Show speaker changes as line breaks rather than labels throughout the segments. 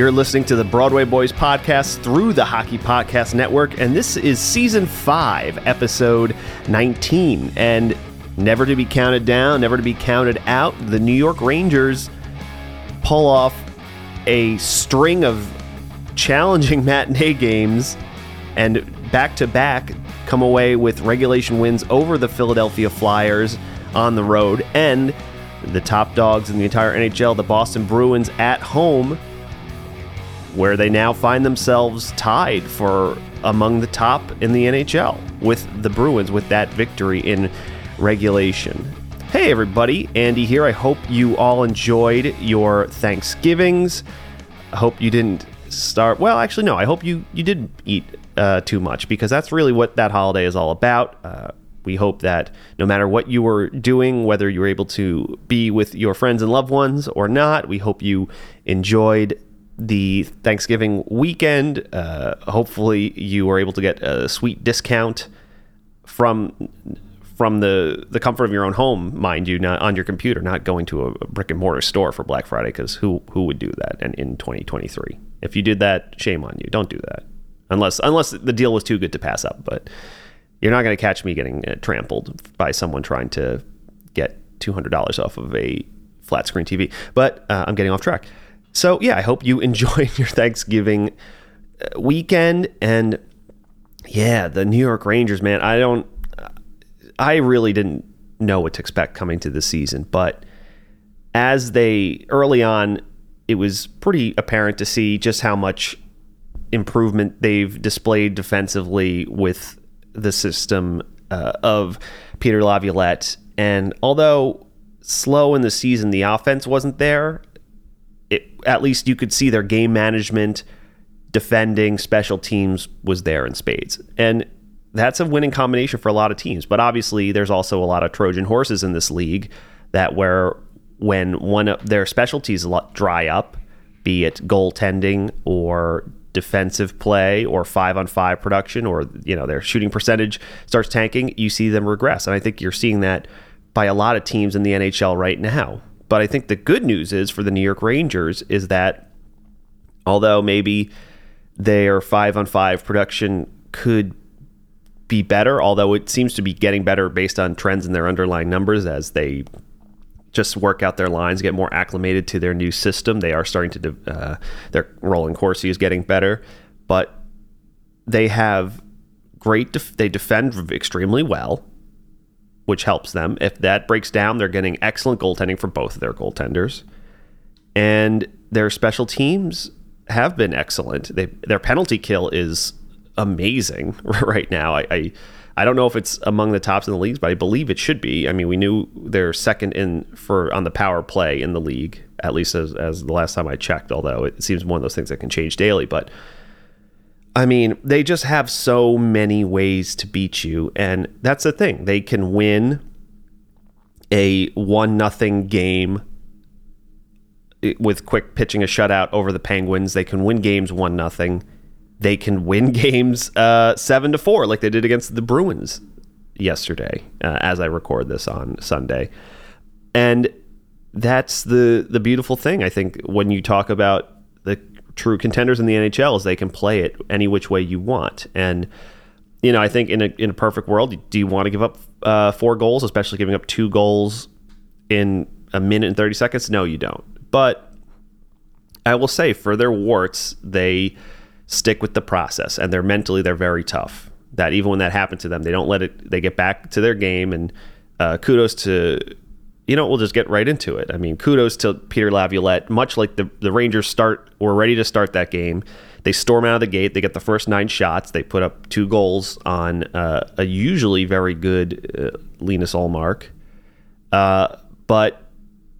You're listening to the Broadway Boys podcast through the Hockey Podcast Network, and this is season five, episode 19. And never to be counted down, never to be counted out, the New York Rangers pull off a string of challenging matinee games and back to back come away with regulation wins over the Philadelphia Flyers on the road and the top dogs in the entire NHL, the Boston Bruins at home where they now find themselves tied for among the top in the NHL with the Bruins with that victory in regulation. Hey everybody, Andy here. I hope you all enjoyed your Thanksgivings. I hope you didn't start well, actually no, I hope you you didn't eat uh, too much because that's really what that holiday is all about. Uh, we hope that no matter what you were doing, whether you were able to be with your friends and loved ones or not, we hope you enjoyed the Thanksgiving weekend. Uh, hopefully, you were able to get a sweet discount from from the the comfort of your own home, mind you, not on your computer, not going to a, brick and mortar store for Black Friday. Because who who would do that? And in 2023, if you did that, shame on you. Don't do that unless unless the deal was too good to pass up. But you're not going to catch me getting uh, trampled by someone trying to get two hundred dollars off of a flat screen TV. But uh, I'm getting off track. So, yeah, I hope you enjoyed your Thanksgiving uh, weekend. And yeah, the New York Rangers, man, I don't, I really didn't know what to expect coming to the season. But as they, early on, it was pretty apparent to see just how much improvement they've displayed defensively with the system uh, of Peter Laviolette. And although slow in the season, the offense wasn't there it, at least you could see their game management, defending, special teams was there in spades. And that's a winning combination for a lot of teams. But obviously, there's also a lot of Trojan horses in this league that where when one of their specialties dry up, be it goaltending or defensive play or five on five production or you know their shooting percentage starts tanking, you see them regress. And I think you're seeing that by a lot of teams in the NHL right now. But I think the good news is for the New York Rangers is that although maybe their five on five production could be better, although it seems to be getting better based on trends in their underlying numbers as they just work out their lines, get more acclimated to their new system. They are starting to, uh, their rolling Corsi is getting better, but they have great, def- they defend extremely well which helps them. If that breaks down, they're getting excellent goaltending for both of their goaltenders. And their special teams have been excellent. They, their penalty kill is amazing right now. I, I, I don't know if it's among the tops in the leagues, but I believe it should be. I mean, we knew they're second in for on the power play in the league, at least as, as the last time I checked. Although it seems one of those things that can change daily, but I mean, they just have so many ways to beat you, and that's the thing. They can win a one nothing game with Quick pitching a shutout over the Penguins. They can win games one nothing. They can win games uh, seven to four, like they did against the Bruins yesterday, uh, as I record this on Sunday, and that's the the beautiful thing. I think when you talk about the true contenders in the NHL is they can play it any which way you want. And you know, I think in a in a perfect world, do you want to give up uh, four goals, especially giving up two goals in a minute and thirty seconds? No, you don't. But I will say, for their warts, they stick with the process, and they're mentally they're very tough. That even when that happens to them, they don't let it. They get back to their game, and uh, kudos to you know, we'll just get right into it. I mean, kudos to Peter Laviolette. Much like the, the Rangers start, were ready to start that game. They storm out of the gate. They get the first nine shots. They put up two goals on uh, a usually very good uh, Linus Ullmark. Uh, but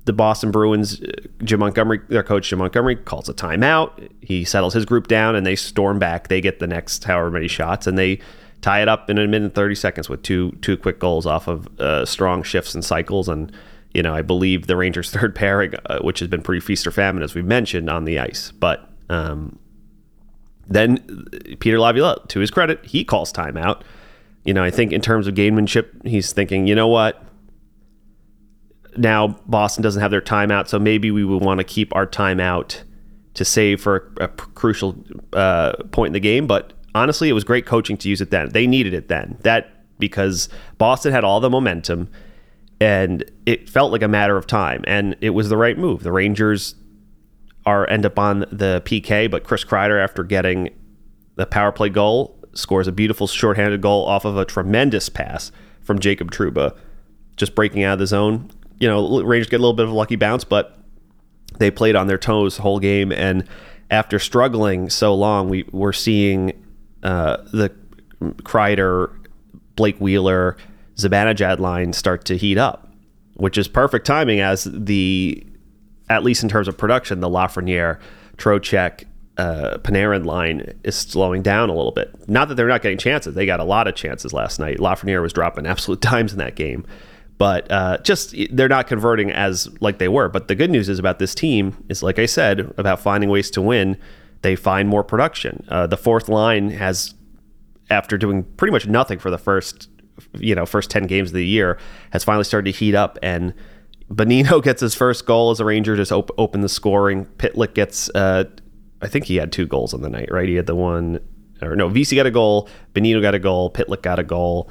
the Boston Bruins, uh, Jim Montgomery, their coach Jim Montgomery, calls a timeout. He settles his group down, and they storm back. They get the next however many shots, and they tie it up in a minute and 30 seconds with two two quick goals off of uh, strong shifts and cycles. And, you know, I believe the Rangers' third pairing, uh, which has been pretty feast or famine, as we mentioned, on the ice. But um, then Peter Laviolette, to his credit, he calls timeout. You know, I think in terms of gamemanship, he's thinking, you know what? Now Boston doesn't have their timeout, so maybe we would want to keep our timeout to save for a, a crucial uh, point in the game. But honestly, it was great coaching to use it then. They needed it then. That because Boston had all the momentum and it felt like a matter of time and it was the right move. The Rangers are end up on the PK, but Chris Kreider after getting the power play goal scores a beautiful shorthanded goal off of a tremendous pass from Jacob Trouba, just breaking out of the zone. You know, Rangers get a little bit of a lucky bounce, but they played on their toes the whole game and after struggling so long, we were seeing uh, the Kreider, Blake Wheeler, Zibanejad line start to heat up, which is perfect timing as the, at least in terms of production, the Lafreniere, Trocheck, uh, Panarin line is slowing down a little bit. Not that they're not getting chances; they got a lot of chances last night. Lafreniere was dropping absolute dimes in that game, but uh, just they're not converting as like they were. But the good news is about this team is, like I said, about finding ways to win they find more production. Uh, the fourth line has, after doing pretty much nothing for the first, you know, first ten games of the year, has finally started to heat up. And Bonino gets his first goal as a Ranger, just op- open the scoring. Pitlick gets, uh, I think he had two goals on the night, right? He had the one, or no, Vesey got a goal, Bonino got a goal, Pitlick got a goal.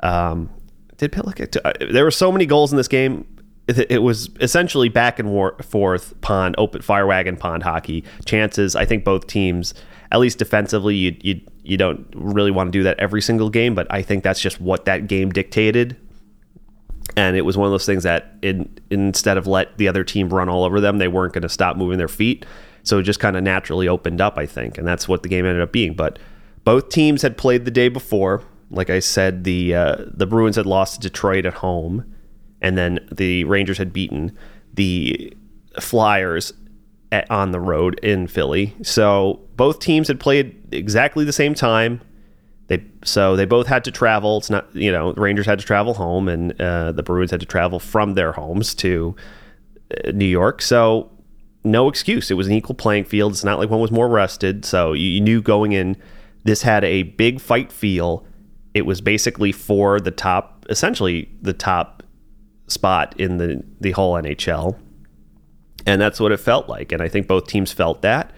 Um, did Pitlick get? To, uh, there were so many goals in this game it was essentially back and forth pond open fire wagon pond hockey chances i think both teams at least defensively you, you you don't really want to do that every single game but i think that's just what that game dictated. And it was one of those things that in, instead of let the other team run all over them they weren't going to stop moving their feet. So it just kind of naturally opened up i think and that's what the game ended up being. But both teams had played the day before. Like i said the uh, the bruins had lost to detroit at home and then the Rangers had beaten the Flyers at, on the road in Philly. So both teams had played exactly the same time. They so they both had to travel. It's not you know the Rangers had to travel home, and uh, the Bruins had to travel from their homes to uh, New York. So no excuse. It was an equal playing field. It's not like one was more rested. So you, you knew going in, this had a big fight feel. It was basically for the top, essentially the top spot in the the whole NHL, and that's what it felt like. And I think both teams felt that.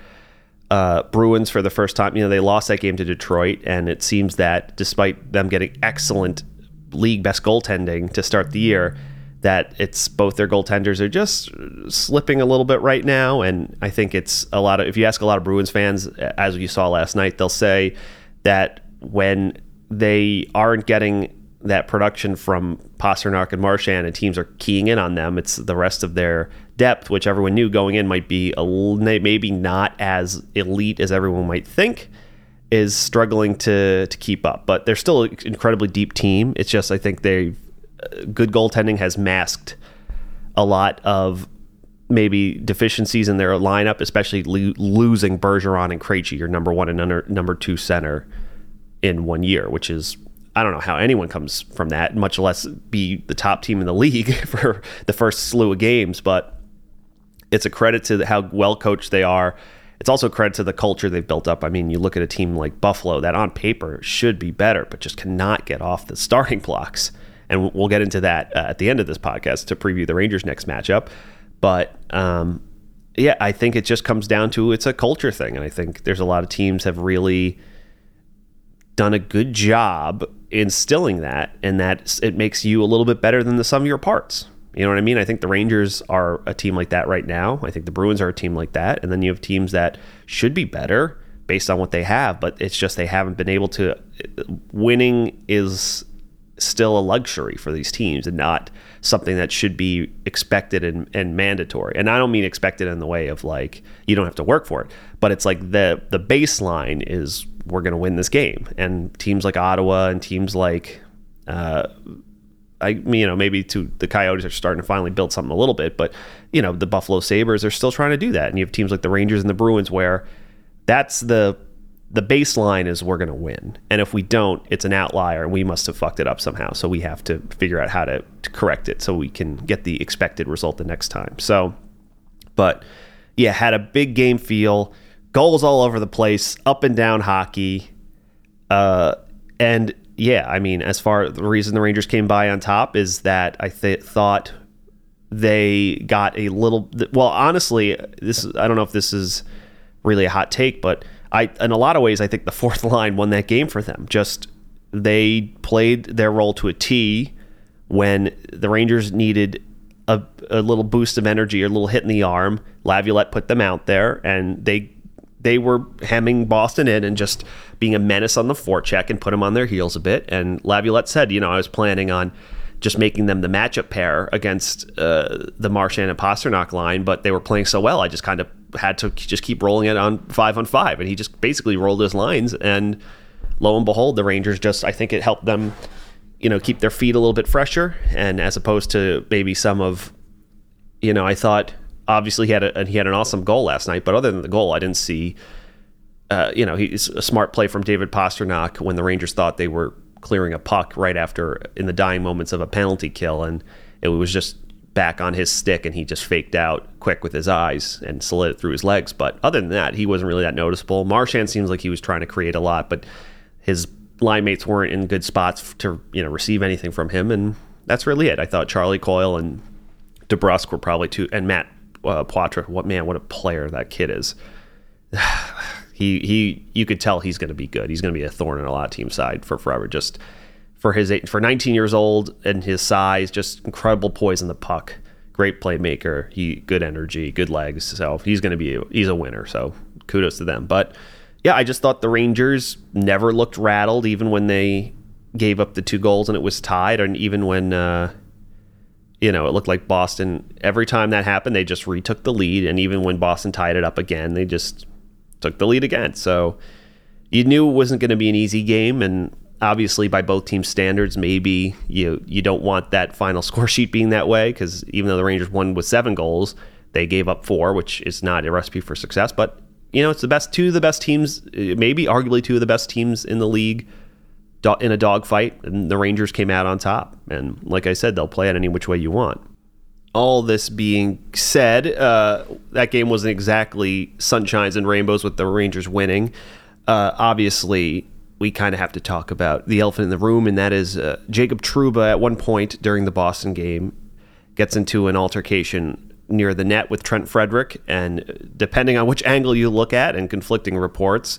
Uh, Bruins for the first time, you know, they lost that game to Detroit, and it seems that despite them getting excellent league best goaltending to start the year, that it's both their goaltenders are just slipping a little bit right now. And I think it's a lot of if you ask a lot of Bruins fans, as you saw last night, they'll say that when they aren't getting that production from Pastrnak and Marchand, and teams are keying in on them. It's the rest of their depth, which everyone knew going in might be a, maybe not as elite as everyone might think, is struggling to to keep up. But they're still an incredibly deep team. It's just I think they uh, good goaltending has masked a lot of maybe deficiencies in their lineup, especially lo- losing Bergeron and Krejci, your number one and number two center in one year, which is I don't know how anyone comes from that, much less be the top team in the league for the first slew of games. But it's a credit to how well coached they are. It's also a credit to the culture they've built up. I mean, you look at a team like Buffalo that on paper should be better, but just cannot get off the starting blocks. And we'll get into that uh, at the end of this podcast to preview the Rangers' next matchup. But um, yeah, I think it just comes down to it's a culture thing. And I think there's a lot of teams have really done a good job instilling that, and that it makes you a little bit better than the sum of your parts. You know what I mean? I think the Rangers are a team like that right now. I think the Bruins are a team like that. And then you have teams that should be better based on what they have, but it's just they haven't been able to. Uh, winning is still a luxury for these teams and not something that should be expected and, and mandatory. And I don't mean expected in the way of like you don't have to work for it, but it's like the the baseline is we're going to win this game. And teams like Ottawa and teams like, uh, I mean you know maybe to the Coyotes are starting to finally build something a little bit, but you know the Buffalo Sabres are still trying to do that, and you have teams like the Rangers and the Bruins where that's the the baseline is we're going to win. And if we don't, it's an outlier and we must have fucked it up somehow. So we have to figure out how to, to correct it so we can get the expected result the next time. So, but yeah, had a big game feel, goals all over the place, up and down hockey. Uh, and yeah, I mean, as far the reason the Rangers came by on top is that I th- thought they got a little well honestly this is, i don't know if this is really a hot take but i in a lot of ways i think the fourth line won that game for them just they played their role to a t when the rangers needed a, a little boost of energy or a little hit in the arm laviolette put them out there and they they were hemming Boston in and just being a menace on the forecheck and put them on their heels a bit. And Laviolette said, you know, I was planning on just making them the matchup pair against uh, the Marchand and Pastrnak line, but they were playing so well, I just kind of had to just keep rolling it on five on five, and he just basically rolled his lines, and lo and behold, the Rangers just I think it helped them, you know, keep their feet a little bit fresher, and as opposed to maybe some of, you know, I thought obviously he had a he had an awesome goal last night, but other than the goal, I didn't see. Uh, you know, he's a smart play from David Pastrnak when the Rangers thought they were clearing a puck right after in the dying moments of a penalty kill, and it was just back on his stick, and he just faked out Quick with his eyes and slid it through his legs. But other than that, he wasn't really that noticeable. Marchand seems like he was trying to create a lot, but his line mates weren't in good spots to you know receive anything from him, and that's really it. I thought Charlie Coyle and DeBrusk were probably two, and Matt uh. What man, what a player that kid is. he he you could tell he's going to be good. He's going to be a thorn in a lot of team side for forever. Just for his for 19 years old and his size, just incredible poise in the puck. Great playmaker. He good energy, good legs. So he's going to be he's a winner. So kudos to them. But yeah, I just thought the Rangers never looked rattled, even when they gave up the two goals and it was tied, and even when. Uh, you know, it looked like Boston. Every time that happened, they just retook the lead, and even when Boston tied it up again, they just took the lead again. So you knew it wasn't going to be an easy game, and obviously by both team standards, maybe you you don't want that final score sheet being that way because even though the Rangers won with seven goals, they gave up four, which is not a recipe for success. But you know, it's the best two of the best teams, maybe arguably two of the best teams in the league in a dogfight, and the Rangers came out on top. And like I said, they'll play it any which way you want all this being said, uh, that game wasn't exactly sunshines and rainbows with the Rangers winning. Uh, obviously, we kind of have to talk about the elephant in the room, and that is uh, Jacob Trouba at one point during the Boston game gets into an altercation near the net with Trent Frederic. and depending on which angle you look at and conflicting reports,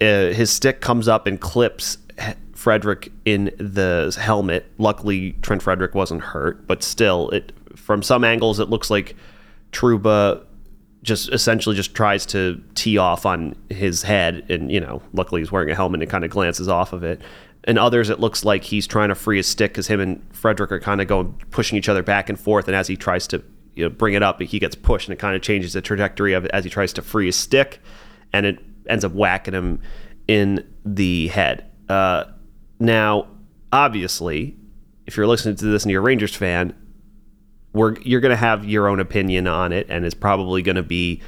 uh, his stick comes up and clips Frederic in the helmet. Luckily, Trent Frederic wasn't hurt, but still, it from some angles, it looks like Trouba just essentially just tries to tee off on his head, and you know, luckily he's wearing a helmet and kind of glances off of it. And others, it looks like he's trying to free his stick because him and frederic are kind of going pushing each other back and forth. And as he tries to you know, bring it up, he gets pushed, and it kind of changes the trajectory of it as he tries to free his stick, and it ends up whacking him in the head. Uh, now, obviously, if you're listening to this and you're a Rangers fan, we're you're going to have your own opinion on it, and it's probably going to be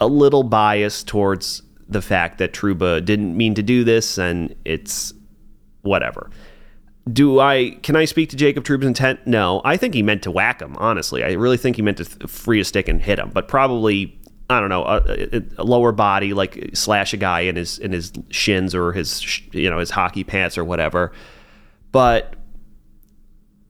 a little biased towards the fact that Trouba didn't mean to do this, and it's whatever. Do I can I speak to Jacob Trouba's intent? No, I think he meant to whack him. Honestly, I really think he meant to free a stick and hit him, but probably I don't know a, a, lower body like slash a guy in his in his shins or his you know his hockey pants or whatever. But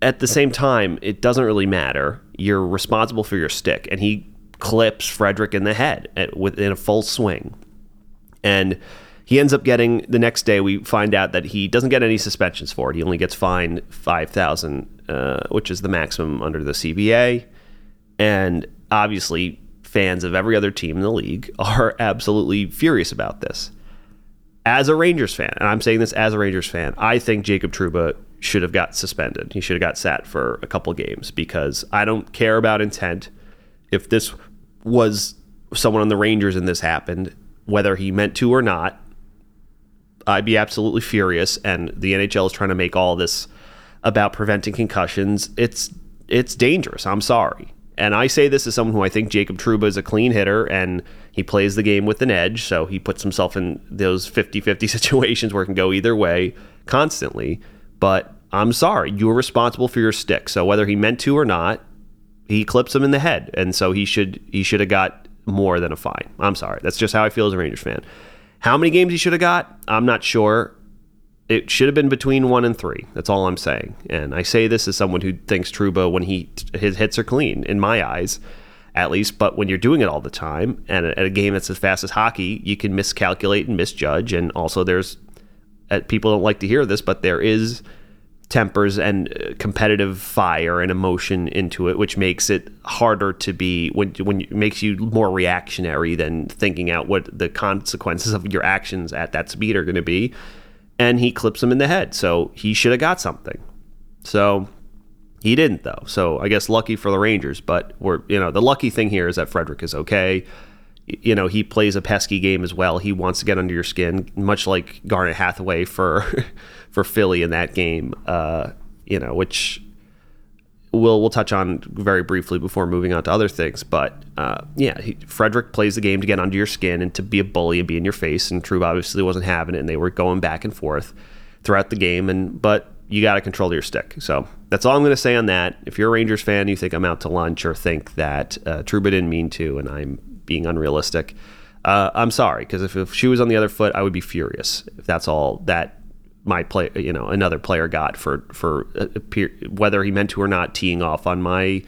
at the same time, it doesn't really matter. You're responsible for your stick, and he clips Frederic in the head at, within a full swing, and he ends up getting the next day. We find out that he doesn't get any suspensions for it. He only gets fined five thousand, uh, which is the maximum under the CBA, and obviously fans of every other team in the league are absolutely furious about this. As a Rangers fan, and I'm saying this as a Rangers fan, I think Jacob Trouba should have got suspended. He should have got sat for a couple games because I don't care about intent. If this was someone on the Rangers and this happened, whether he meant to or not, I'd be absolutely furious. And the NHL is trying to make all this about preventing concussions. It's it's dangerous. I'm sorry. And I say this as someone who I think Jacob Trouba is a clean hitter and He plays the game with an edge, so he puts himself in those 50 50 situations where it can go either way constantly. But I'm sorry, you were responsible for your stick. So whether he meant to or not, he clips him in the head. And so he should he should have got more than a fine. I'm sorry. That's just how I feel as a Rangers fan. How many games he should have got, I'm not sure. It should have been between one and three. That's all I'm saying. And I say this as someone who thinks Trouba when he his hits are clean in my eyes at least. But when you're doing it all the time and at a game that's as fast as hockey, you can miscalculate and misjudge. And also, there's uh, people don't like to hear this, but there is tempers and uh, competitive fire and emotion into it, which makes it harder to be when when it makes you more reactionary than thinking out what the consequences of your actions at that speed are going to be. And he clips him in the head, so he should have got something. So he didn't though. So I guess lucky for the Rangers, but we're you know the lucky thing here is that Frederic is okay. You know he plays a pesky game as well. He wants to get under your skin, much like Garnet Hathaway for for Philly in that game. Uh, you know which we'll we'll touch on very briefly before moving on to other things. But uh, yeah, he, Frederic plays the game to get under your skin and to be a bully and be in your face. And True obviously wasn't having it, and they were going back and forth throughout the game. And but you got to control your stick. So that's all I'm going to say on that. If you're a Rangers fan, you think I'm out to lunch or think that uh, Trouba didn't mean to, and I'm being unrealistic. Uh, I'm sorry because if, if she was on the other foot, I would be furious. If that's all that my play, you know, another player got for for whether he meant to or not, teeing off on my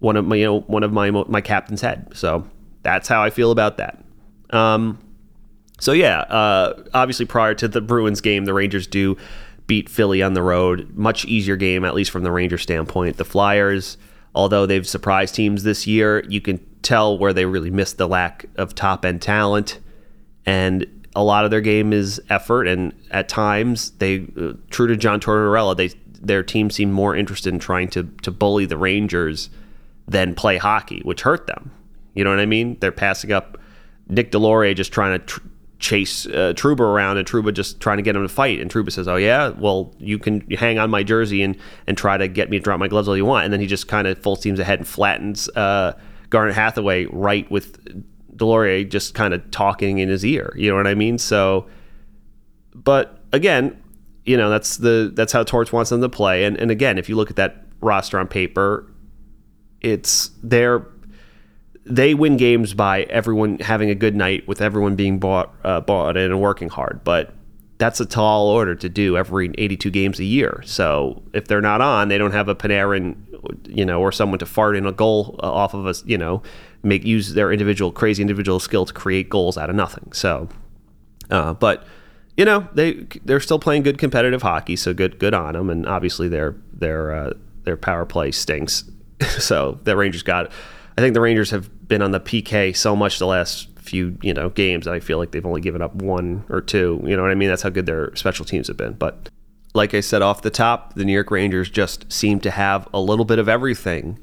one of my you know one of my my captain's head. So that's how I feel about that. Um, so yeah, uh, obviously prior to the Bruins game, the Rangers do beat Philly on the road. Much easier game, at least from the Ranger standpoint. The Flyers, although they've surprised teams this year, you can tell where they really missed the lack of top end talent. And a lot of their game is effort, and at times they, uh, true to John Tortorella, they their team seemed more interested in trying to to bully the Rangers than play hockey, which hurt them. You know what I mean? They're passing up Nick Deslauriers just trying to tr- chase uh, Trouba around and Trouba just trying to get him to fight. And Trouba says, "Oh yeah, well you can hang on my jersey and and try to get me to drop my gloves all you want." And then he just kind of full steams ahead and flattens uh, Garnet Hathaway right with Deslauriers just kind of talking in his ear. You know what I mean? So, but again, you know that's the that's how Torch wants them to play. And and again, if you look at that roster on paper, it's they're they win games by everyone having a good night with everyone being bought uh, bought in and working hard. But that's a tall order to do every 82 games a year. So if they're not on, they don't have a Panarin, you know, or someone to fart in a goal uh, off of us, you know, make use their individual crazy individual skill to create goals out of nothing. So, uh, but you know, they they're still playing good competitive hockey, so good good on them. And obviously their their uh, their power play stinks. so the Rangers got I think the Rangers have been on the PK so much the last few you know games. I feel like they've only given up one or two. You know what I mean? That's how good their special teams have been. But like I said off the top, the New York Rangers just seem to have a little bit of everything.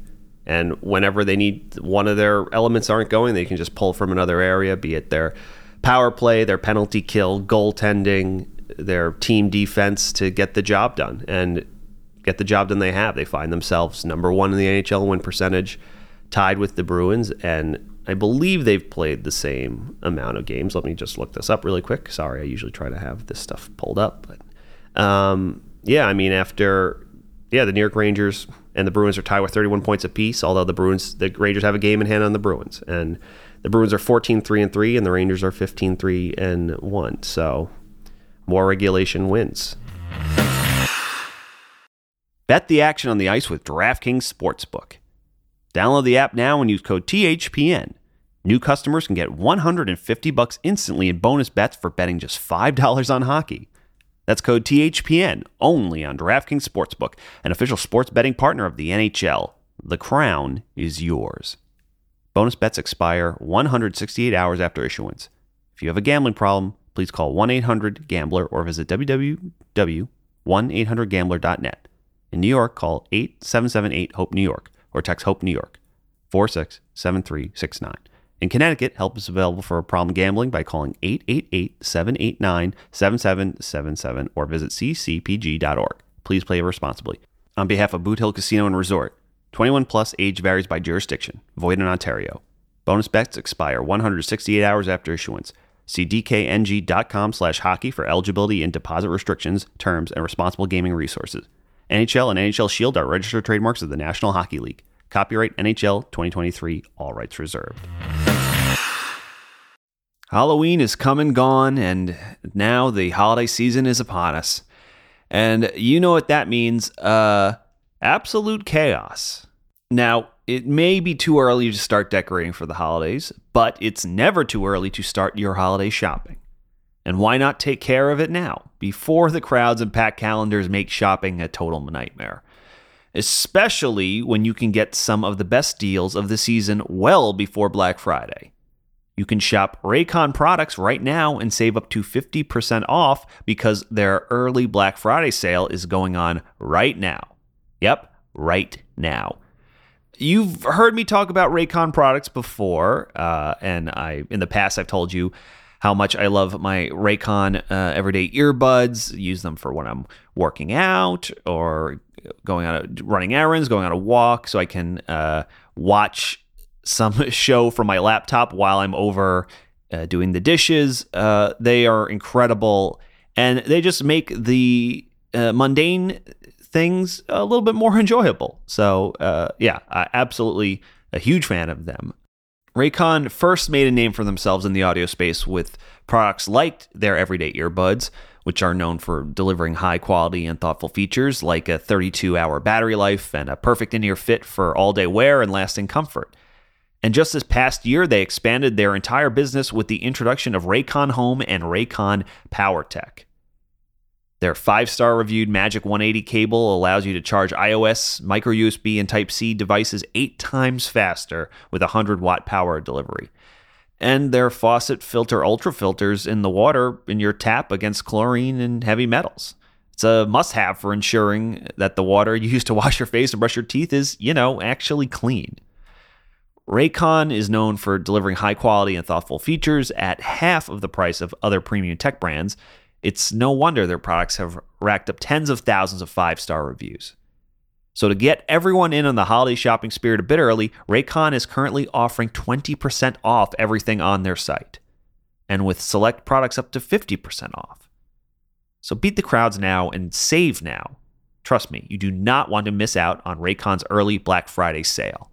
And whenever they need one of their elements aren't going, they can just pull from another area, be it their power play, their penalty kill, goaltending, their team defense to get the job done. And get the job done they have. They find themselves number one in the NHL win percentage tied with the Bruins, and I believe they've played the same amount of games. Let me just look this up really quick. Sorry, I usually try to have this stuff pulled up, but um, yeah, I mean after yeah, the New York Rangers and the Bruins are tied with 31 points apiece. Although the Bruins, the Rangers have a game in hand on the Bruins, and the Bruins are 14 3 and 3, and the Rangers are 15 3 and 1. So more regulation wins. Bet the action on the ice with DraftKings Sportsbook. Download the app now and use code THPN. New customers can get 150 bucks instantly in bonus bets for betting just $5 on hockey. That's code THPN only on DraftKings Sportsbook, an official sports betting partner of the NHL. The crown is yours. Bonus bets expire 168 hours after issuance. If you have a gambling problem, please call 1 800 Gambler or visit www.1800Gambler.net. In New York, call 8778 HOPE New York or text HOPE New York 467369. In Connecticut, help is available for a problem gambling by calling 888-789-7777 or visit ccpg.org. Please play responsibly. On behalf of Boot Hill Casino and Resort, 21 plus age varies by jurisdiction. Void in Ontario. Bonus bets expire 168 hours after issuance. See dkng.com slash hockey for eligibility and deposit restrictions, terms, and responsible gaming resources. NHL and NHL Shield are registered trademarks of the National Hockey League. Copyright NHL 2023, all rights reserved. Halloween is come and gone, and now the holiday season is upon us. And you know what that means uh, absolute chaos. Now, it may be too early to start decorating for the holidays, but it's never too early to start your holiday shopping. And why not take care of it now, before the crowds and packed calendars make shopping a total nightmare? Especially when you can get some of the best deals of the season well before Black Friday. You can shop Raycon products right now and save up to 50% off because their early Black Friday sale is going on right now. Yep, right now. You've heard me talk about Raycon products before, uh, and I in the past I've told you how much I love my Raycon uh, everyday earbuds. Use them for when I'm working out or going on a, running errands, going on a walk, so I can uh, watch some show from my laptop while I'm over uh, doing the dishes. Uh, they are incredible, and they just make the uh, mundane things a little bit more enjoyable. So, uh, yeah, I absolutely a huge fan of them. Raycon first made a name for themselves in the audio space with products like their everyday earbuds, which are known for delivering high quality and thoughtful features like a 32 hour battery life and a perfect in ear fit for all day wear and lasting comfort. And just this past year, they expanded their entire business with the introduction of Raycon Home and Raycon PowerTech. Their five star reviewed Magic 180 cable allows you to charge iOS, micro USB, and Type C devices eight times faster with 100 watt power delivery. And their faucet filter ultra filters in the water in your tap against chlorine and heavy metals. It's a must have for ensuring that the water you use to wash your face and brush your teeth is, you know, actually clean. Raycon is known for delivering high quality and thoughtful features at half of the price of other premium tech brands it's no wonder their products have racked up tens of thousands of five star reviews. So, to get everyone in on the holiday shopping spirit a bit early, Raycon is currently offering 20% off everything on their site, and with select products up to 50% off. So, beat the crowds now and save now. Trust me, you do not want to miss out on Raycon's early Black Friday sale.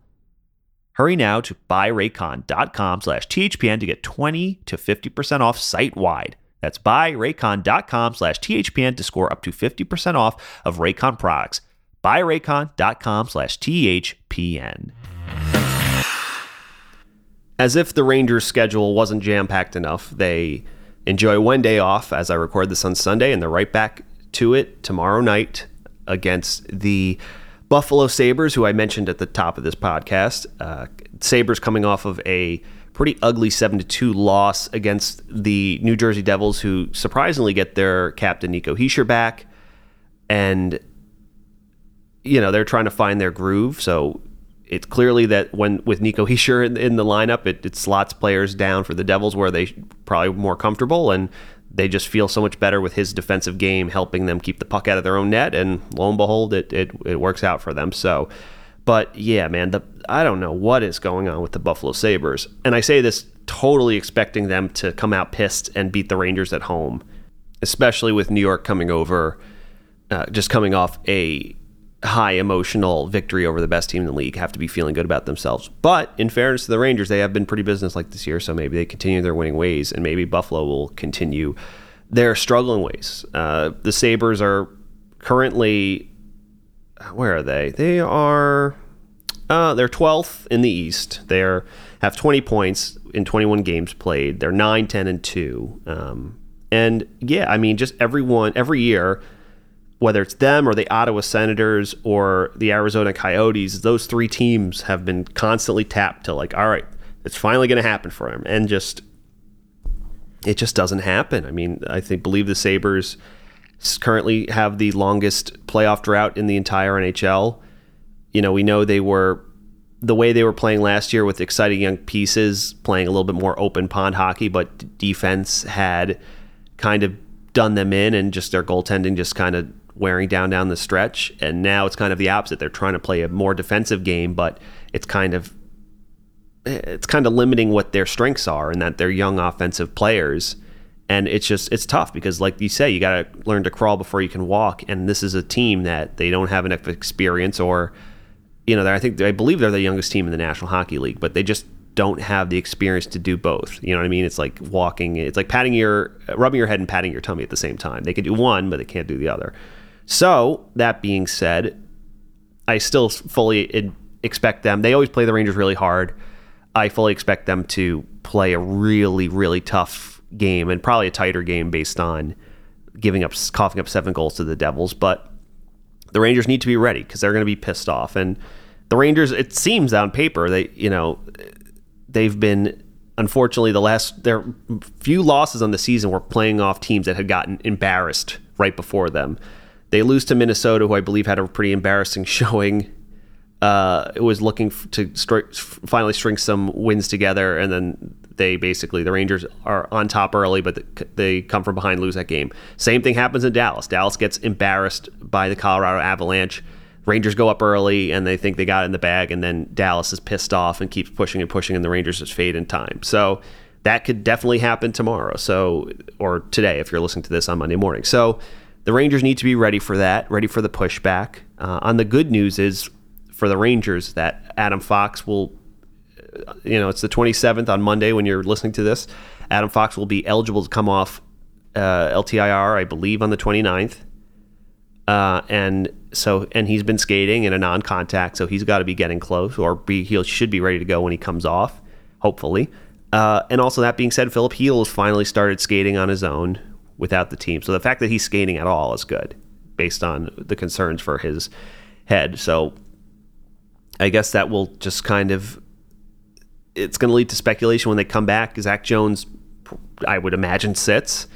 Hurry now to buyraycon.com slash THPN to get 20 to 50% off site wide that's buyraycon.com slash THPN to score up to 50% off of Raycon products. Buyraycon.com slash THPN. As if the Rangers' schedule wasn't jam packed enough, they enjoy one day off as I record this on Sunday, and they're right back to it tomorrow night against the Buffalo Sabres, who I mentioned at the top of this podcast. Uh, Sabres coming off of a pretty ugly 7 to 2 loss against the New Jersey Devils, who surprisingly get their captain Nico Hischier back. And, you know, they're trying to find their groove. So it's clearly that when with Nico Hischier in, in the lineup, it, it, slots players down for the Devils where they probably more comfortable. And they just feel so much better with his defensive game helping them keep the puck out of their own net. And lo and behold, it, it, it works out for them. So, but yeah, man, the I don't know what is going on with the Buffalo Sabres. And I say this totally expecting them to come out pissed and beat the Rangers at home, especially with New York coming over, uh, just coming off a high emotional victory over the best team in the league, have to be feeling good about themselves. But in fairness to the Rangers, they have been pretty businesslike this year, so maybe they continue their winning ways, and maybe Buffalo will continue their struggling ways. Uh, the Sabres are currently, where are they? They are uh, they're 12th in the East. They are, have 20 points in 21 games played. They're 9, 10, and 2. Um, and yeah, I mean, just everyone, every year, whether it's them or the Ottawa Senators or the Arizona Coyotes, those three teams have been constantly tapped to like, all right, it's finally going to happen for them. And just, it just doesn't happen. I mean, I think, believe the Sabres currently have the longest playoff drought in the entire NHL you know, we know they were the way they were playing last year with exciting young pieces, playing a little bit more open pond hockey, but defense had kind of done them in and just their goaltending just kind of wearing down down the stretch. And now it's kind of the opposite. They're trying to play a more defensive game, but it's kind of it's kind of limiting what their strengths are and that they're young offensive players. And it's just it's tough because like you say you got to learn to crawl before you can walk. And this is a team that they don't have enough experience or you know i think i believe they're the youngest team in the national hockey league but they just don't have the experience to do both. You know what i mean? It's like walking it's like patting your rubbing your head and patting your tummy at the same time. They can do one but they can't do the other so that being said i still fully expect them they always play the rangers really hard i fully expect them to play a really really tough game and probably a tighter game based on giving up, coughing up seven goals to the Devils. But the Rangers need to be ready because they're going to be pissed off. And the Rangers, it seems on paper, they you know they've been unfortunately the last their few losses on the season were playing off teams that had gotten embarrassed right before them. They lose to Minnesota, who I believe had a pretty embarrassing showing. Uh, it was looking to stri- finally string some wins together, and then they basically the Rangers are on top early, but they come from behind, lose that game. Same thing happens in Dallas. Dallas gets embarrassed by the Colorado Avalanche. Rangers go up early and they think they got it in the bag, and then Dallas is pissed off and keeps pushing and pushing, and the Rangers just fade in time. So that could definitely happen tomorrow. So or today if you're listening to this on Monday morning. So the Rangers need to be ready for that, ready for the pushback. Uh, on the good news is for the Rangers that Adam Fox will you know, it's the 27th on Monday when you're listening to this. Adam Fox will be eligible to come off uh, LTIR, I believe, on the 29th. Uh, and so, and he's been skating in a non-contact, so he's got to be getting close, or be he should be ready to go when he comes off, hopefully. Uh, and also, that being said, Filip Chytil has finally started skating on his own without the team. So the fact that he's skating at all is good, based on the concerns for his head. So I guess that will just kind of it's going to lead to speculation when they come back. Zach Jones, I would imagine, sits,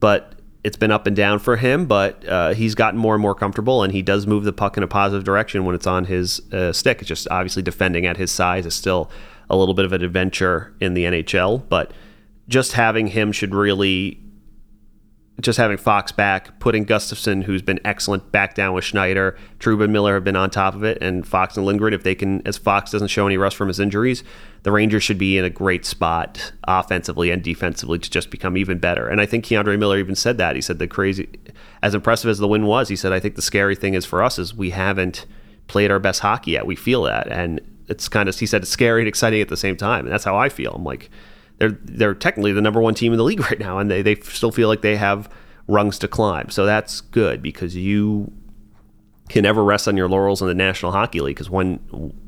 but it's been up and down for him. But uh, he's gotten more and more comfortable, and he does move the puck in a positive direction when it's on his uh, stick. It's just obviously defending at his size is still a little bit of an adventure in the NHL, but just having him should really just having Fox back, putting Gustafsson, who's been excellent, back down with Schneider. Trouba and Miller have been on top of it, and Fox and Lindgren, if they can, as Fox doesn't show any rust from his injuries, the Rangers should be in a great spot offensively and defensively to just become even better. And I think K'Andre Miller even said that. He said the crazy, as impressive as the win was, he said, I think the scary thing is for us is we haven't played our best hockey yet. We feel that. And it's kind of, he said, it's scary and exciting at the same time. And that's how I feel. I'm like, they're they're technically the number one team in the league right now, and they, they still feel like they have rungs to climb. So that's good because you can never rest on your laurels in the National Hockey League because one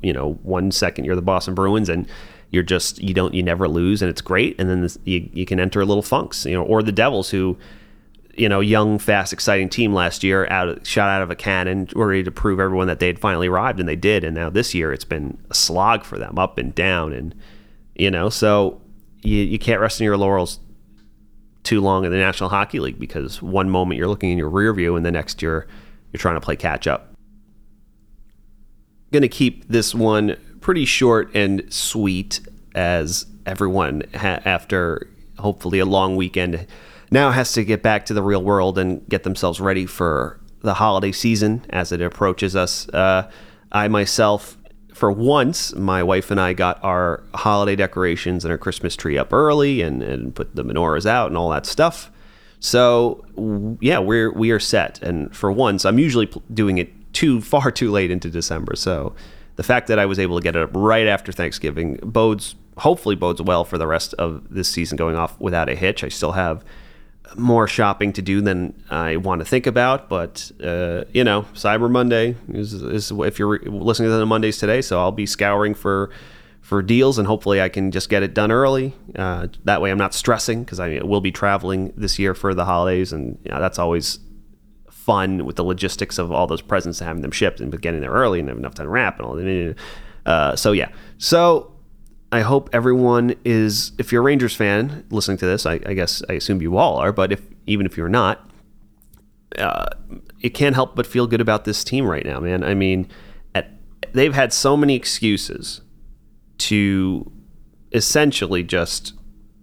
you know one second you're the Boston Bruins and you're just you don't you never lose and it's great, and then this, you you can enter a little funks, you know, or the Devils who you know, young, fast, exciting team last year, out shot out of a cannon, ready to prove everyone that they had finally arrived, and they did. And now this year, it's been a slog for them, up and down, and you know, so you, you can't rest in your laurels too long in the National Hockey League because one moment you're looking in your rear view and the next you're you're trying to play catch up. Going to keep this one pretty short and sweet as everyone ha- after hopefully a long weekend now has to get back to the real world and get themselves ready for the holiday season as it approaches us. Uh, I myself for once, my wife and I got our holiday decorations and our Christmas tree up early and, and put the menorahs out and all that stuff. So yeah, we're we are set. And for once, I'm usually doing it too far too late into December. So the fact that I was able to get it up right after Thanksgiving bodes hopefully bodes well for the rest of this season going off without a hitch. I still have more shopping to do than I want to think about. But uh, you know, Cyber Monday is, is, if you're listening to the Mondays today, so I'll be scouring for for deals, and hopefully I can just get it done early. Uh, that way, I'm not stressing because I will be traveling this year for the holidays, and you know, that's always fun with the logistics of all those presents and having them shipped and getting there early and have enough time to wrap and all that. Uh, so yeah, so I hope everyone is. If you're a Rangers fan listening to this, I, I guess I assume you all are. But if even if you're not, uh, it can't help but feel good about this team right now, man. I mean, at, they've had so many excuses to essentially just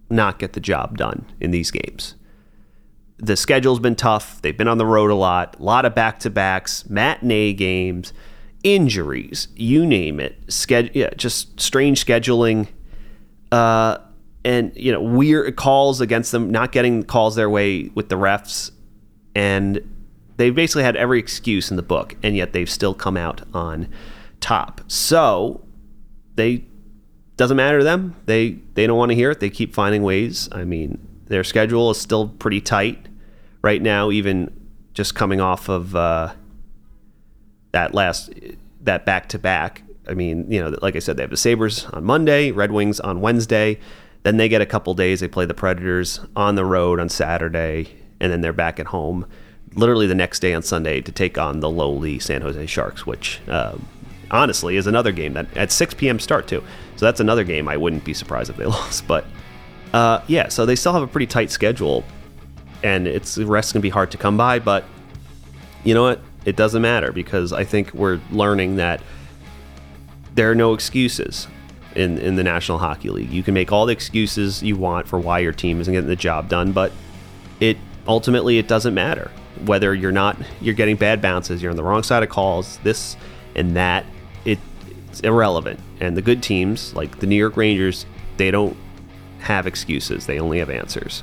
not get the job done in these games. The schedule's been tough. They've been on the road a lot, a lot of back to backs, matinee games injuries, you name it, sched- yeah, just strange scheduling. uh, and you know weird calls against them, not getting calls their way with the refs, and they've basically had every excuse in the book, and yet they've still come out on top. So they doesn't matter to them. They they don't want to hear it. They keep finding ways. I mean, their schedule is still pretty tight right now, even just coming off of uh, that last that back to back. I mean, you know, like I said, they have the Sabres on Monday, Red Wings on Wednesday. Then they get a couple days. They play the Predators on the road on Saturday, and then they're back at home literally the next day on Sunday to take on the lowly San Jose Sharks, which uh, honestly is another game that at 6 p.m. start too. So that's another game I wouldn't be surprised if they lost. But uh, yeah, so they still have a pretty tight schedule, and it's the rest gonna be hard to come by. But you know what? It doesn't matter because I think we're learning that there are no excuses in in the National Hockey League. You can make all the excuses you want for why your team isn't getting the job done, but it ultimately it doesn't matter whether you're not you're getting bad bounces, you're on the wrong side of calls, this and that. It, it's irrelevant. And the good teams like the New York Rangers, they don't have excuses. They only have answers.